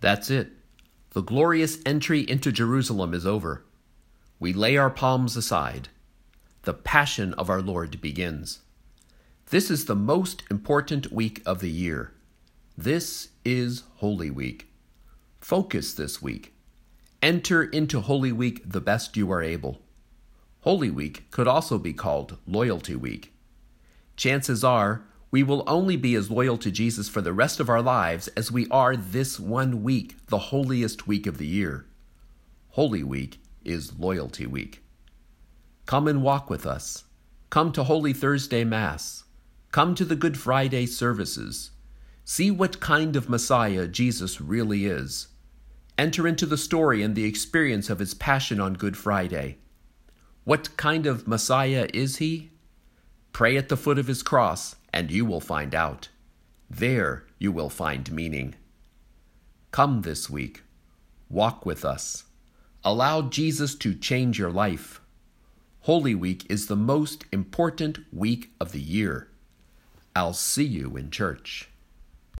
That's it. The glorious entry into Jerusalem is over. We lay our palms aside. The passion of our Lord begins. This is the most important week of the year. This is Holy Week. Focus this week. Enter into Holy Week the best you are able. Holy Week could also be called Loyalty Week. Chances are we will only be as loyal to Jesus for the rest of our lives as we are this one week, the holiest week of the year. Holy Week is Loyalty Week. Come and walk with us. Come to Holy Thursday Mass. Come to the Good Friday services. See what kind of Messiah Jesus really is. Enter into the story and the experience of his passion on Good Friday. What kind of Messiah is he? Pray at the foot of his cross and you will find out. There you will find meaning. Come this week. Walk with us. Allow Jesus to change your life. Holy Week is the most important week of the year. I'll see you in church.